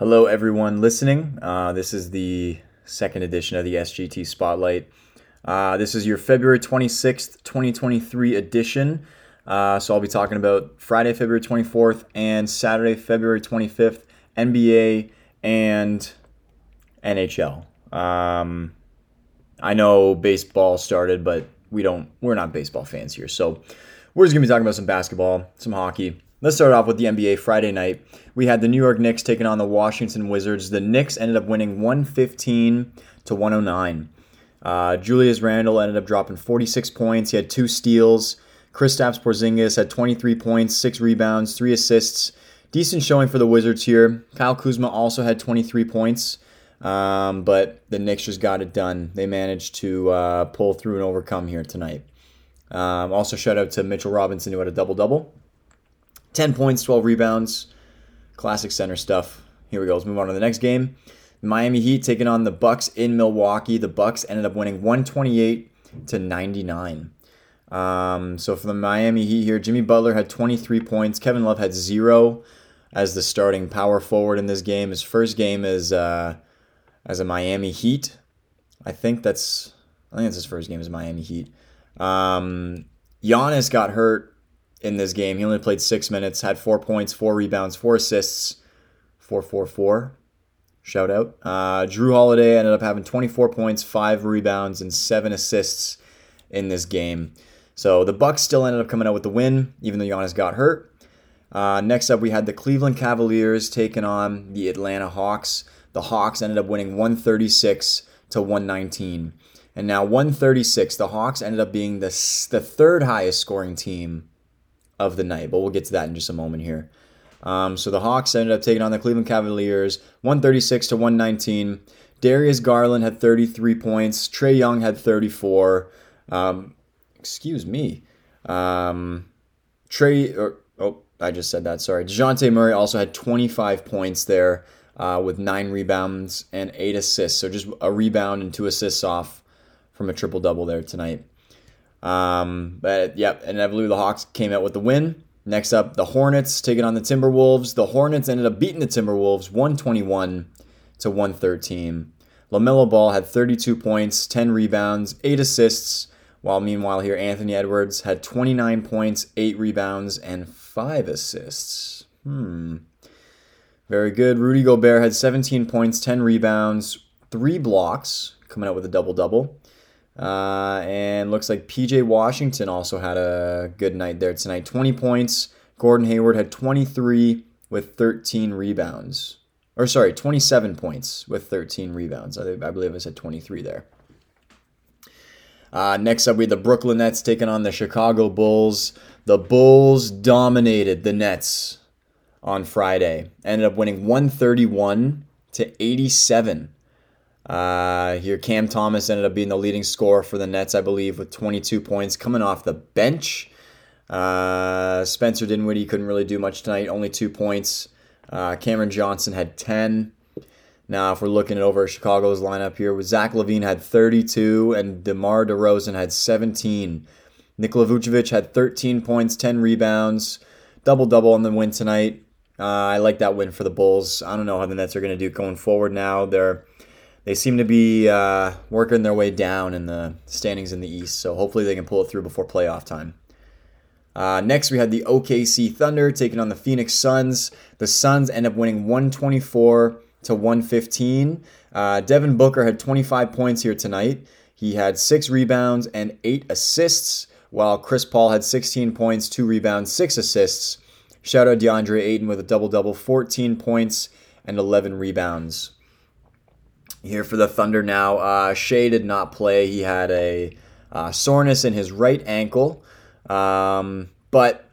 Hello, everyone listening. Uh, this is the second edition of the SGT Spotlight. Uh, this is your February 26th, 2023 edition. Uh, so I'll be talking about Friday, February 24th and Saturday, February 25th, NBA and NHL. Um, I know baseball started, but we don't. We're not baseball fans here, so we're just gonna be talking about some basketball, some hockey. Let's start off with the NBA Friday night. We had the New York Knicks taking on the Washington Wizards. The Knicks ended up winning 115 to 109. Uh, Julius Randle ended up dropping 46 points. He had two steals. Kristaps Porzingis had 23 points, six rebounds, three assists. Decent showing for the Wizards here. Kyle Kuzma also had 23 points, um, but the Knicks just got it done. They managed to uh, pull through and overcome here tonight. Um, also, shout out to Mitchell Robinson who had a double double. 10 points, 12 rebounds. Classic center stuff. Here we go. Let's move on to the next game. Miami Heat taking on the Bucks in Milwaukee. The Bucks ended up winning 128 to 99. Um, so for the Miami Heat here, Jimmy Butler had 23 points. Kevin Love had zero as the starting power forward in this game. His first game is uh, as a Miami Heat. I think that's I think that's his first game as Miami Heat. Um, Giannis got hurt in this game. He only played six minutes, had four points, four rebounds, four assists, four four four. Shout out. Uh, Jrue Holiday ended up having 24 points, five rebounds, and seven assists in this game. So the Bucks still ended up coming out with the win, even though Giannis got hurt. Uh, next up, we had the Cleveland Cavaliers taking on the Atlanta Hawks. The Hawks ended up winning 136 to 119. And now 136, the Hawks ended up being the, the third highest scoring team of the night, but we'll get to that in just a moment here. Um, so the Hawks ended up taking on the Cleveland Cavaliers 136 to 119. Darius Garland had 33 points. Trae Young had 34. Um, excuse me. Um, Trey, or, oh, I just said that. Sorry. Dejounte Murray also had 25 points there uh, with nine rebounds and eight assists. So just a rebound and two assists off from a triple double there tonight. Um, but yep, and believe the Hawks came out with the win. Next up, the Hornets taking on the Timberwolves. The Hornets ended up beating the Timberwolves 121 to 113. LaMelo Ball had 32 points, 10 rebounds, 8 assists, while meanwhile here Anthony Edwards had 29 points, 8 rebounds, and 5 assists. Hmm. Very good. Rudy Gobert had 17 points, 10 rebounds, 3 blocks, coming out with a double double. Uh, and looks like PJ Washington also had a good night there tonight. 20 points. Gordon Hayward had 23 with 13 rebounds. Or sorry, 27 points with 13 rebounds. I, I believe I said 23 there. Uh, next up, we had the Brooklyn Nets taking on the Chicago Bulls. The Bulls dominated the Nets on Friday. Ended up winning 131 to 87. Uh, here, Cam Thomas ended up being the leading scorer for the Nets, I believe, with 22 points coming off the bench. Uh, Spencer Dinwiddie couldn't really do much tonight, only two points. Uh, Cameron Johnson had 10. Now, if we're looking at over Chicago's lineup here, with Zach LaVine had 32 and DeMar DeRozan had 17. Nikola Vucevic had 13 points, 10 rebounds, double double on the win tonight. Uh, I like that win for the Bulls. I don't know how the Nets are going to do going forward now. They're they seem to be uh, working their way down in the standings in the East, so hopefully they can pull it through before playoff time. Uh, next, we had the OKC Thunder taking on the Phoenix Suns. The Suns end up winning 124 to 115. Uh, Devin Booker had 25 points here tonight. He had six rebounds and eight assists, while Chris Paul had 16 points, two rebounds, six assists. Shout out DeAndre Ayton with a double double, 14 points and 11 rebounds here for the Thunder now. Uh, Shai did not play. He had a uh, soreness in his right ankle. Um, but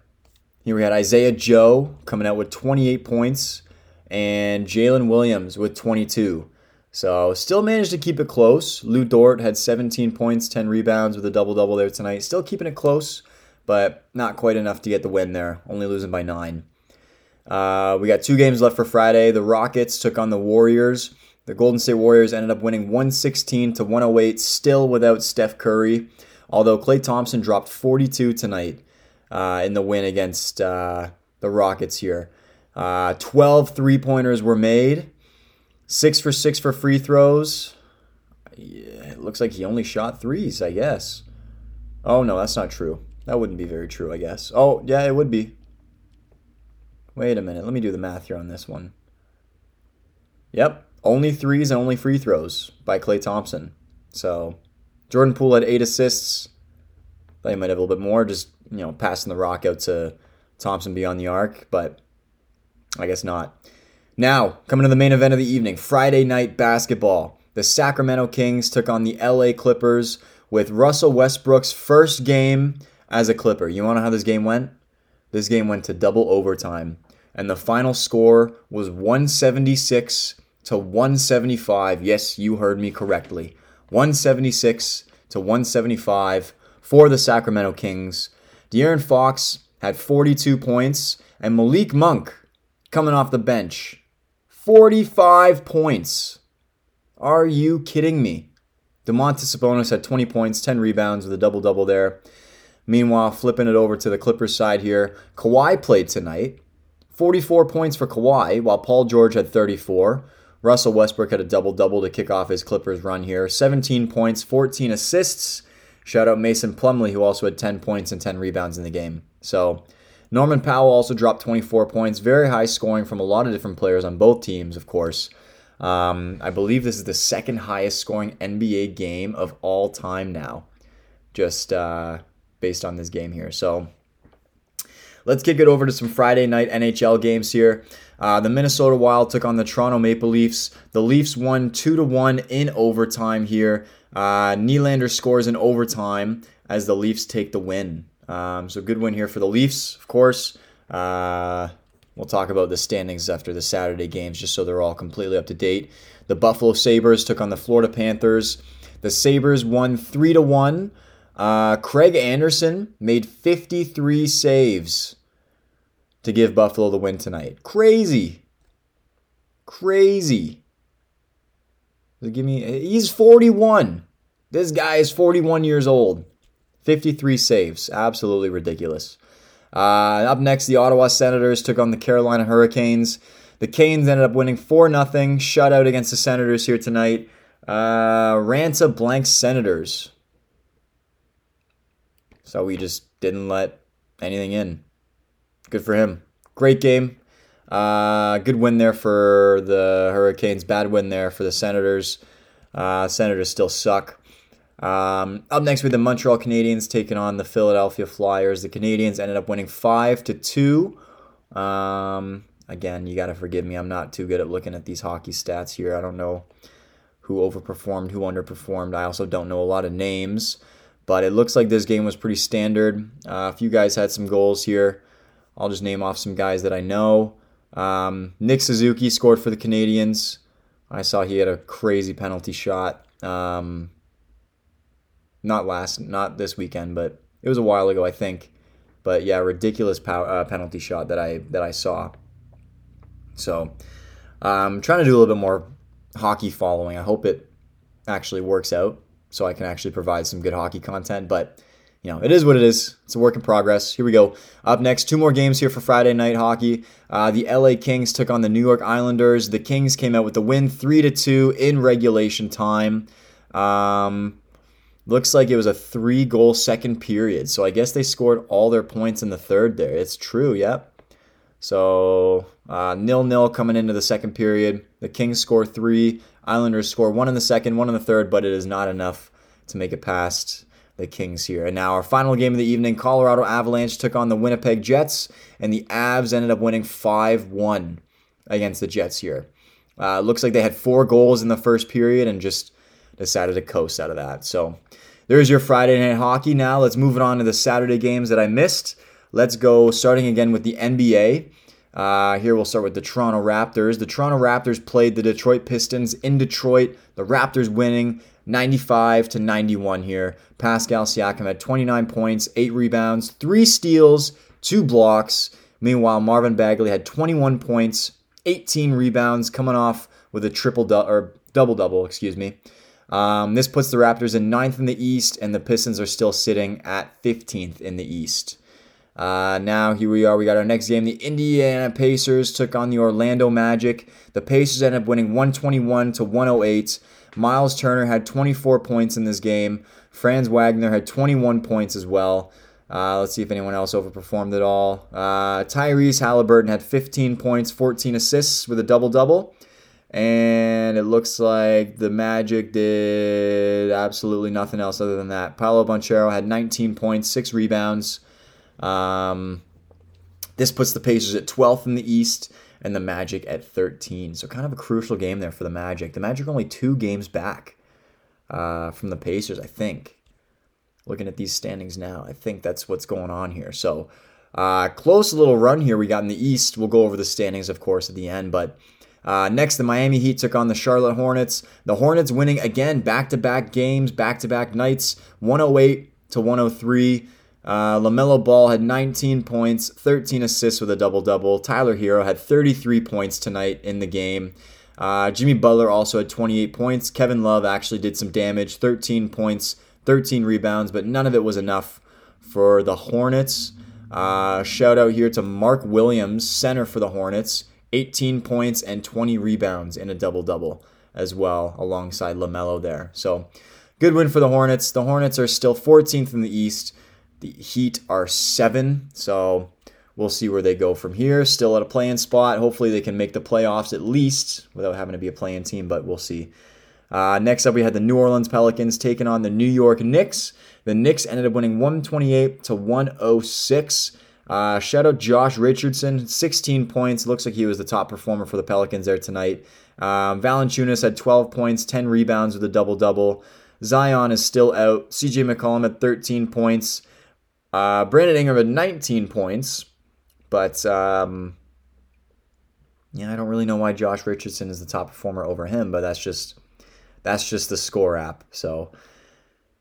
here we had Isaiah Joe coming out with 28 points and Jalen Williams with 22. So still managed to keep it close. Lou Dort had 17 points, 10 rebounds with a double double there tonight. Still keeping it close, but not quite enough to get the win there. Only losing by nine. Uh, we got two games left for Friday. The Rockets took on the Warriors. The Golden State Warriors ended up winning 116 to 108, still without Steph Curry. Although Klay Thompson dropped 42 tonight uh, in the win against uh, the Rockets here. Uh, 12 three pointers were made. Six for six for free throws. Yeah, it looks like he only shot threes, I guess. Oh, no, that's not true. That wouldn't be very true, I guess. Oh, yeah, it would be. Wait a minute. Let me do the math here on this one. Yep. Only threes and only free throws by Klay Thompson. So Jordan Poole had eight assists. Thought he might have a little bit more, just you know, passing the rock out to Thompson beyond the arc, but I guess not. Now, coming to the main event of the evening, Friday night basketball. The Sacramento Kings took on the LA Clippers with Russell Westbrook's first game as a Clipper. You want to know how this game went? This game went to double overtime, and the final score was 176 to 175. Yes, you heard me correctly. 176 to 175 for the Sacramento Kings. De'Aaron Fox had 42 points, and Malik Monk coming off the bench. 45 points. Are you kidding me? Domantas Sabonis had 20 points, 10 rebounds with a double double there. Meanwhile, flipping it over to the Clippers side here, Kawhi played tonight. 44 points for Kawhi, while Paul George had 34. Russell Westbrook had a double double to kick off his Clippers run here 17 points, 14 assists. Shout out Mason Plumlee, who also had 10 points and 10 rebounds in the game. So, Norman Powell also dropped 24 points. Very high scoring from a lot of different players on both teams, of course. Um, I believe this is the second highest scoring NBA game of all time now, just uh, based on this game here. So, let's kick it over to some Friday night NHL games here. Uh, the Minnesota Wild took on the Toronto Maple Leafs. The Leafs won 2 to 1 in overtime here. Uh, Nylander scores in overtime as the Leafs take the win. Um, so, good win here for the Leafs, of course. Uh, we'll talk about the standings after the Saturday games just so they're all completely up to date. The Buffalo Sabres took on the Florida Panthers. The Sabres won 3 to 1. Uh, Craig Anderson made 53 saves to give Buffalo the win tonight. Crazy. Crazy. Give me he's 41. This guy is 41 years old. 53 saves. Absolutely ridiculous. Uh, up next, the Ottawa Senators took on the Carolina Hurricanes. The Canes ended up winning 4 0. Shutout against the Senators here tonight. Uh, Raanta blank Senators. So we just didn't let anything in. Good for him. Great game. Uh, good win there for the Hurricanes. Bad win there for the Senators. Uh, Senators still suck. Um, up next, with the Montreal Canadiens taking on the Philadelphia Flyers. The Canadiens ended up winning five to two. Um, again, you got to forgive me. I'm not too good at looking at these hockey stats here. I don't know who overperformed, who underperformed. I also don't know a lot of names, but it looks like this game was pretty standard. Uh, a few guys had some goals here. I'll just name off some guys that I know. Um, Nick Suzuki scored for the Canadiens. I saw he had a crazy penalty shot. Um, not last, not this weekend, but it was a while ago, I think. But yeah, ridiculous pow- uh, penalty shot that I that I saw. So I'm um, trying to do a little bit more hockey following. I hope it actually works out so I can actually provide some good hockey content. But know, it is what it is. It's a work in progress. Here we go. Up next, two more games here for Friday night hockey. Uh, the LA Kings took on the New York Islanders. The Kings came out with the win, three to two in regulation time. Um, looks like it was a three-goal second period. So I guess they scored all their points in the third. There, it's true. Yep. So uh, nil nil coming into the second period. The Kings score three. Islanders score one in the second, one in the third, but it is not enough to make it past the Kings here. And now our final game of the evening, Colorado Avalanche took on the Winnipeg Jets, and the Avs ended up winning 5-1 against the Jets here. Uh, looks like they had four goals in the first period and just decided to coast out of that. So there's your Friday night hockey. Now let's move it on to the Saturday games that I missed. Let's go starting again with the NBA. Uh, here we'll start with the Toronto Raptors. The Toronto Raptors played the Detroit Pistons in Detroit. The Raptors winning 95 to 91 here. Pascal Siakam had 29 points, 8 rebounds, 3 steals, 2 blocks. Meanwhile, Marvin Bagley had 21 points, 18 rebounds, coming off with a triple du- or double double, excuse me. Um, this puts the Raptors in ninth in the East, and the Pistons are still sitting at 15th in the East. Uh, now here we are. We got our next game. The Indiana Pacers took on the Orlando Magic. The Pacers ended up winning 121 to 108. Miles Turner had 24 points in this game. Franz Wagner had 21 points as well. Uh, let's see if anyone else overperformed at all. Uh, Tyrese Halliburton had 15 points, 14 assists with a double double. And it looks like the Magic did absolutely nothing else other than that. Paolo Banchero had 19 points, six rebounds. Um, this puts the Pacers at 12th in the East and the Magic at 13. So kind of a crucial game there for the Magic. The Magic only two games back uh, from the Pacers, I think. Looking at these standings now, I think that's what's going on here. So uh, close little run here we got in the East. We'll go over the standings, of course, at the end. But uh, next, the Miami Heat took on the Charlotte Hornets. The Hornets winning again back-to-back games, back-to-back nights, 108 to 103. Uh, LaMelo Ball had 19 points, 13 assists with a double double. Tyler Herro had 33 points tonight in the game. Uh, Jimmy Butler also had 28 points. Kevin Love actually did some damage, 13 points, 13 rebounds, but none of it was enough for the Hornets. Uh, shout out here to Mark Williams, center for the Hornets, 18 points and 20 rebounds in a double double as well, alongside LaMelo there. So good win for the Hornets. The Hornets are still 14th in the East. The Heat are seven, so we'll see where they go from here. Still at a playing spot. Hopefully, they can make the playoffs at least without having to be a playing team, but we'll see. Uh, next up, we had the New Orleans Pelicans taking on the New York Knicks. The Knicks ended up winning 128 to 106. Uh, shout out Josh Richardson, 16 points. Looks like he was the top performer for the Pelicans there tonight. Um, Valanciunas had 12 points, 10 rebounds with a double double. Zion is still out. CJ McCollum had 13 points. Uh, Brandon Ingram had 19 points, but um, yeah, I don't really know why Josh Richardson is the top performer over him, but that's just that's just the score app. So,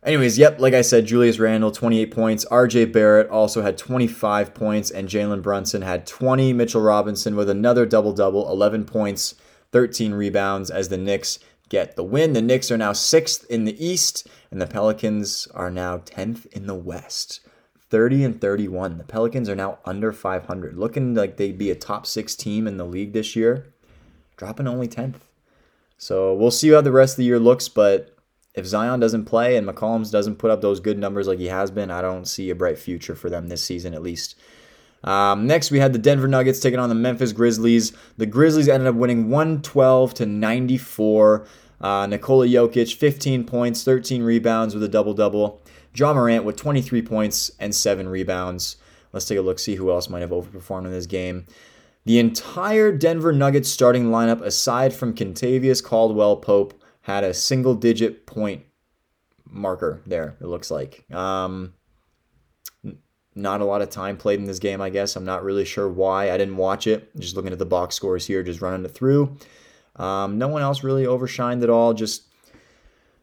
anyways, yep, like I said, Julius Randle 28 points, R.J. Barrett also had 25 points, and Jalen Brunson had 20. Mitchell Robinson with another double double, 11 points, 13 rebounds as the Knicks get the win. The Knicks are now sixth in the East, and the Pelicans are now 10th in the West. 30 and 31. The Pelicans are now under 500, looking like they'd be a top six team in the league this year, dropping only 10th. So we'll see how the rest of the year looks, but if Zion doesn't play and McCollums doesn't put up those good numbers like he has been, I don't see a bright future for them this season at least. Um, next, we had the Denver Nuggets taking on the Memphis Grizzlies. The Grizzlies ended up winning 112 to 94. Uh, Nikola Jokic, 15 points, 13 rebounds with a double double. Ja Morant with 23 points and 7 rebounds. Let's take a look, see who else might have overperformed in this game. The entire Denver Nuggets starting lineup, aside from Kentavious Caldwell Pope, had a single digit point marker there, it looks like. Um, not a lot of time played in this game, I guess. I'm not really sure why. I didn't watch it. Just looking at the box scores here, just running it through. Um, no one else really overshined at all. Just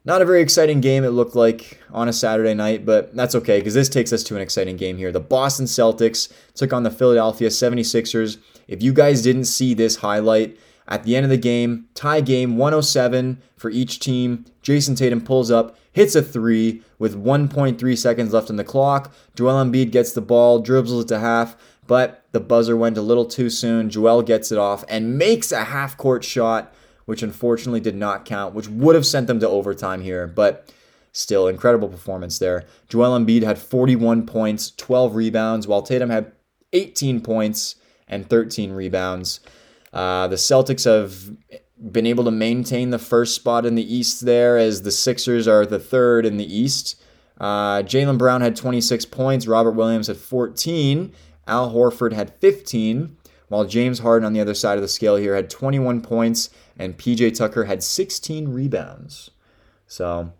not a very exciting game, it looked like, on a Saturday night, but that's okay because this takes us to an exciting game here. The Boston Celtics took on the Philadelphia 76ers. If you guys didn't see this highlight, at the end of the game, tie game 107 for each team. Jayson Tatum pulls up, hits a three with 1.3 seconds left on the clock. Joel Embiid gets the ball, dribbles it to half, but the buzzer went a little too soon. Joel gets it off and makes a half court shot which unfortunately did not count, which would have sent them to overtime here, but still incredible performance there. Joel Embiid had 41 points, 12 rebounds, while Tatum had 18 points and 13 rebounds. Uh, the Celtics have been able to maintain the first spot in the East there, as the Sixers are the third in the East. Uh, Jaylen Brown had 26 points, Robert Williams had 14, Al Horford had 15, while James Harden on the other side of the scale here had 21 points and PJ Tucker had 16 rebounds. So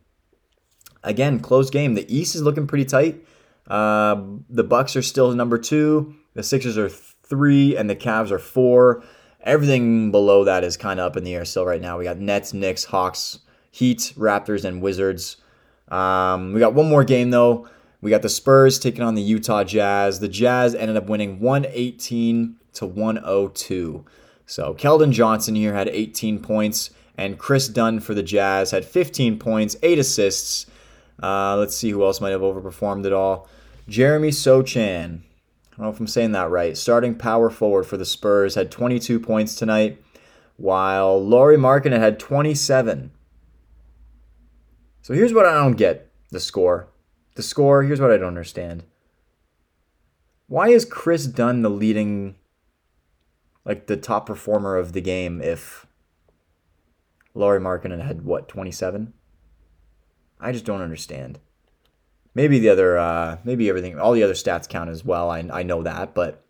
again, close game. The East is looking pretty tight. Uh, the Bucks are still number two. The Sixers are three, and the Cavs are four. Everything below that is kind of up in the air still right now. We got Nets, Knicks, Hawks, Heat, Raptors, and Wizards. Um, we got one more game though. We got the Spurs taking on the Utah Jazz. The Jazz ended up winning 118 to 102. So Keldon Johnson here had 18 points, and Kris Dunn for the Jazz had 15 points, 8 assists. Uh, let's see who else might have overperformed at all. Jeremy Sochan I don't know if I'm saying that right. Starting power forward for the Spurs had 22 points tonight, while Lauri Markkanen had 27. So here's what I don't get the score. The score, here's what I don't understand. Why is Kris Dunn the leading, like the top performer of the game if Lauri Markkanen had what, 27? I just don't understand. Maybe the other, uh, maybe everything, all the other stats count as well. I, I know that, but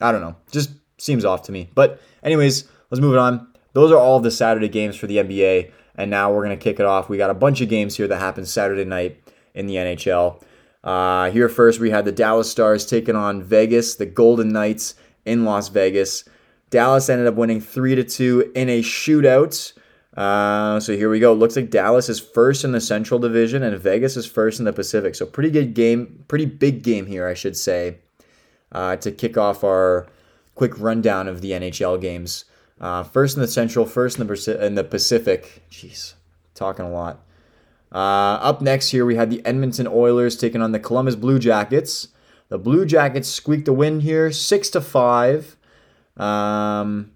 I don't know. Just seems off to me. But, anyways, let's move on. Those are all the Saturday games for the NBA. And now we're to kick it off. We got a bunch of games here that happen Saturday night in the NHL. Uh, here first, we had the Dallas Stars taking on Vegas, the Golden Knights in Las Vegas. Dallas ended up winning 3 to 2 in a shootout. Uh, so here we go. Looks like Dallas is first in the Central Division and Vegas is first in the Pacific. So pretty good game, pretty big game here, I should say, uh, to kick off our quick rundown of the NHL games. Uh, first in the Central, first in the, in the Pacific. Jeez, talking a lot. Uh, up next here, we had the Edmonton Oilers taking on the Columbus Blue Jackets. The Blue Jackets squeaked a win here, six to five. Um,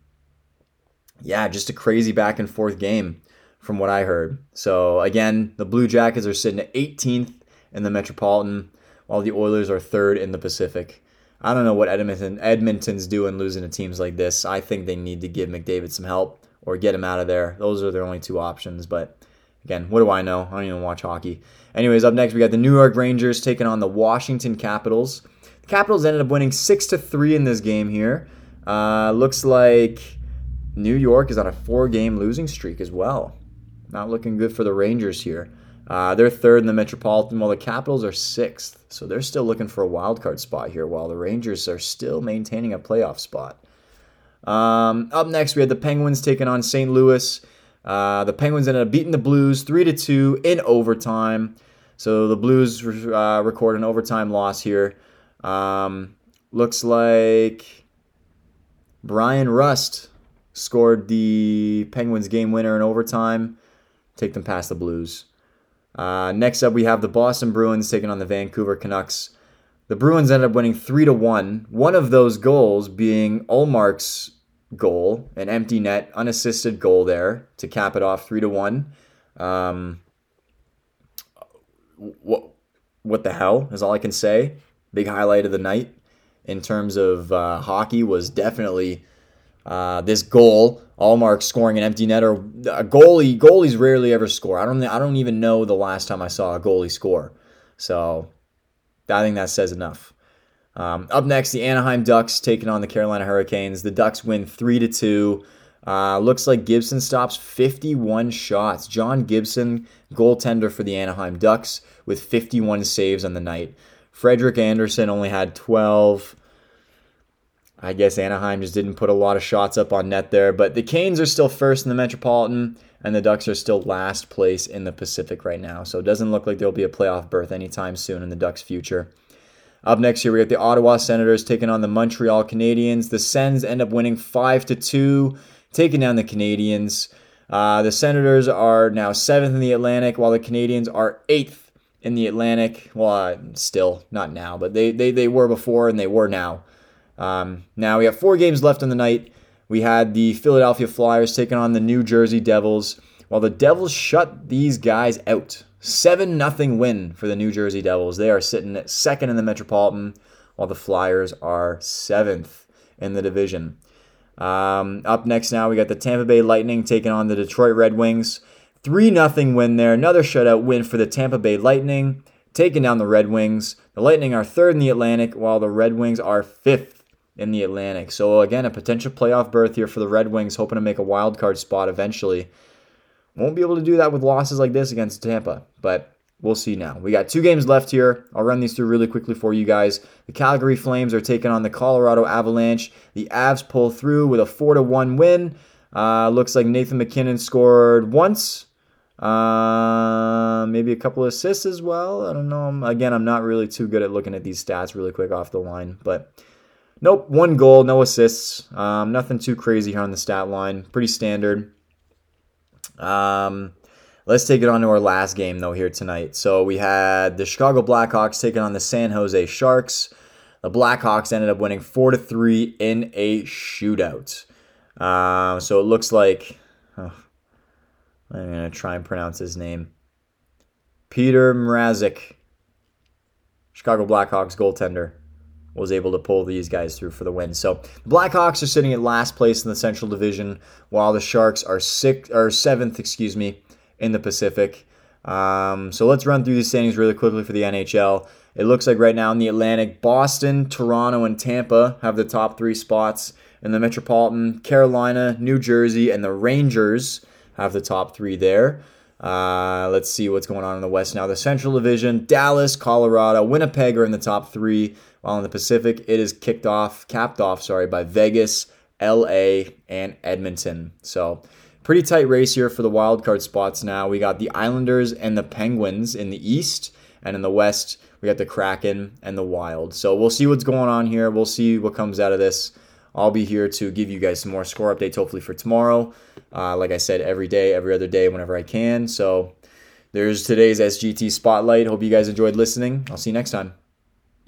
yeah, just a crazy back and forth game from what I heard. So again, the Blue Jackets are sitting at 18th in the Metropolitan, while the Oilers are third in the Pacific. I don't know what Edmonton Edmonton's doing losing to teams like this. I think they need to give McDavid some help or get him out of there. Those are their only two options. But again, what do I know? I don't even watch hockey. Anyways, up next we got the New York Rangers taking on the Washington Capitals. The Capitals ended up winning six to three in this game here. Uh, looks like New York is on a four-game losing streak as well. Not looking good for the Rangers here. Uh, they're third in the Metropolitan, while the Capitals are sixth. So they're still looking for a wild card spot here, while the Rangers are still maintaining a playoff spot. Um, up next, we had the Penguins taking on St. Louis. Uh, the Penguins ended up beating the Blues three to two in overtime. So the Blues uh, record an overtime loss here. Um, looks like Bryan Rust scored the Penguins game winner in overtime. Take them past the Blues. Uh, next up, we have the Boston Bruins taking on the Vancouver Canucks. The Bruins ended up winning three to one. One of those goals being Ullmark's goal, an empty net, unassisted goal there to cap it off three to one. Um, what what the hell is all I can say. Big highlight of the night in terms of uh, hockey was definitely uh, this goal. Ullmark scoring an empty net or a goalie. Goalies rarely ever score. I don't. I don't even know the last time I saw a goalie score. So I think that says enough. Um, up next, the Anaheim Ducks taking on the Carolina Hurricanes. The Ducks win three to two. Uh, looks like Gibson stops 51 shots. John Gibson, goaltender for the Anaheim Ducks, with 51 saves on the night. Frederik Andersen only had 12. I guess Anaheim just didn't put a lot of shots up on net there. But the Canes are still first in the Metropolitan, and the Ducks are still last place in the Pacific right now. So it doesn't look like there'll be a playoff berth anytime soon in the Ducks' future. Up next here, we got the Ottawa Senators taking on the Montreal Canadiens. The Sens end up winning 5 to 2, taking down the Canadiens. Uh, the Senators are now seventh in the Atlantic, while the Canadiens are eighth in the Atlantic. Well, uh, still, not now, but they, they, they were before and they were now. Um, now we have four games left in the night. We had the Philadelphia Flyers taking on the New Jersey Devils, while the Devils shut these guys out. 7 0 win for the New Jersey Devils. They are sitting at second in the Metropolitan, while the Flyers are seventh in the division. Um, up next now, we got the Tampa Bay Lightning taking on the Detroit Red Wings. 3 0 win there. Another shutout win for the Tampa Bay Lightning, taking down the Red Wings. The Lightning are third in the Atlantic, while the Red Wings are fifth in the Atlantic. So, again, a potential playoff berth here for the Red Wings, hoping to make a wild card spot eventually. Won't be able to do that with losses like this against Tampa, but we'll see now. We got two games left here. I'll run these through really quickly for you guys. The Calgary Flames are taking on the Colorado Avalanche. The Avs pull through with a 4 to 1 win. Uh, looks like Nathan MacKinnon scored once. Uh, maybe a couple of assists as well. I don't know. Again, I'm not really too good at looking at these stats really quick off the line, but nope, one goal, no assists. Um, nothing too crazy here on the stat line. Pretty standard. Um, let's take it on to our last game though here tonight. So we had the Chicago Blackhawks taking on the San Jose Sharks. The Blackhawks ended up winning four to three in a shootout. Uh, so it looks like oh, I'm gonna try and pronounce his name. Peter Mrazek, Chicago Blackhawks goaltender, was able to pull these guys through for the win. So the Blackhawks are sitting at last place in the Central Division, while the Sharks are sixth or seventh, excuse me, in the Pacific. Um, so let's run through these standings really quickly for the NHL. It looks like right now in the Atlantic, Boston, Toronto, and Tampa have the top three spots. In the Metropolitan, Carolina, New Jersey, and the Rangers have the top three there. Uh, let's see what's going on in the West now. The Central Division, Dallas, Colorado, Winnipeg are in the top three, while in the Pacific, it is kicked off, capped off, sorry, by Vegas, LA, and Edmonton. So pretty tight race here for the wild card spots now. We got the Islanders and the Penguins in the East, and in the West, we got the Kraken and the Wild. So we'll see what's going on here. We'll see what comes out of this. I'll be here to give you guys some more score updates, hopefully for tomorrow. Uh, like I said, every day, every other day, whenever I can. So there's today's SGT Spotlight. Hope you guys enjoyed listening. I'll see you next time.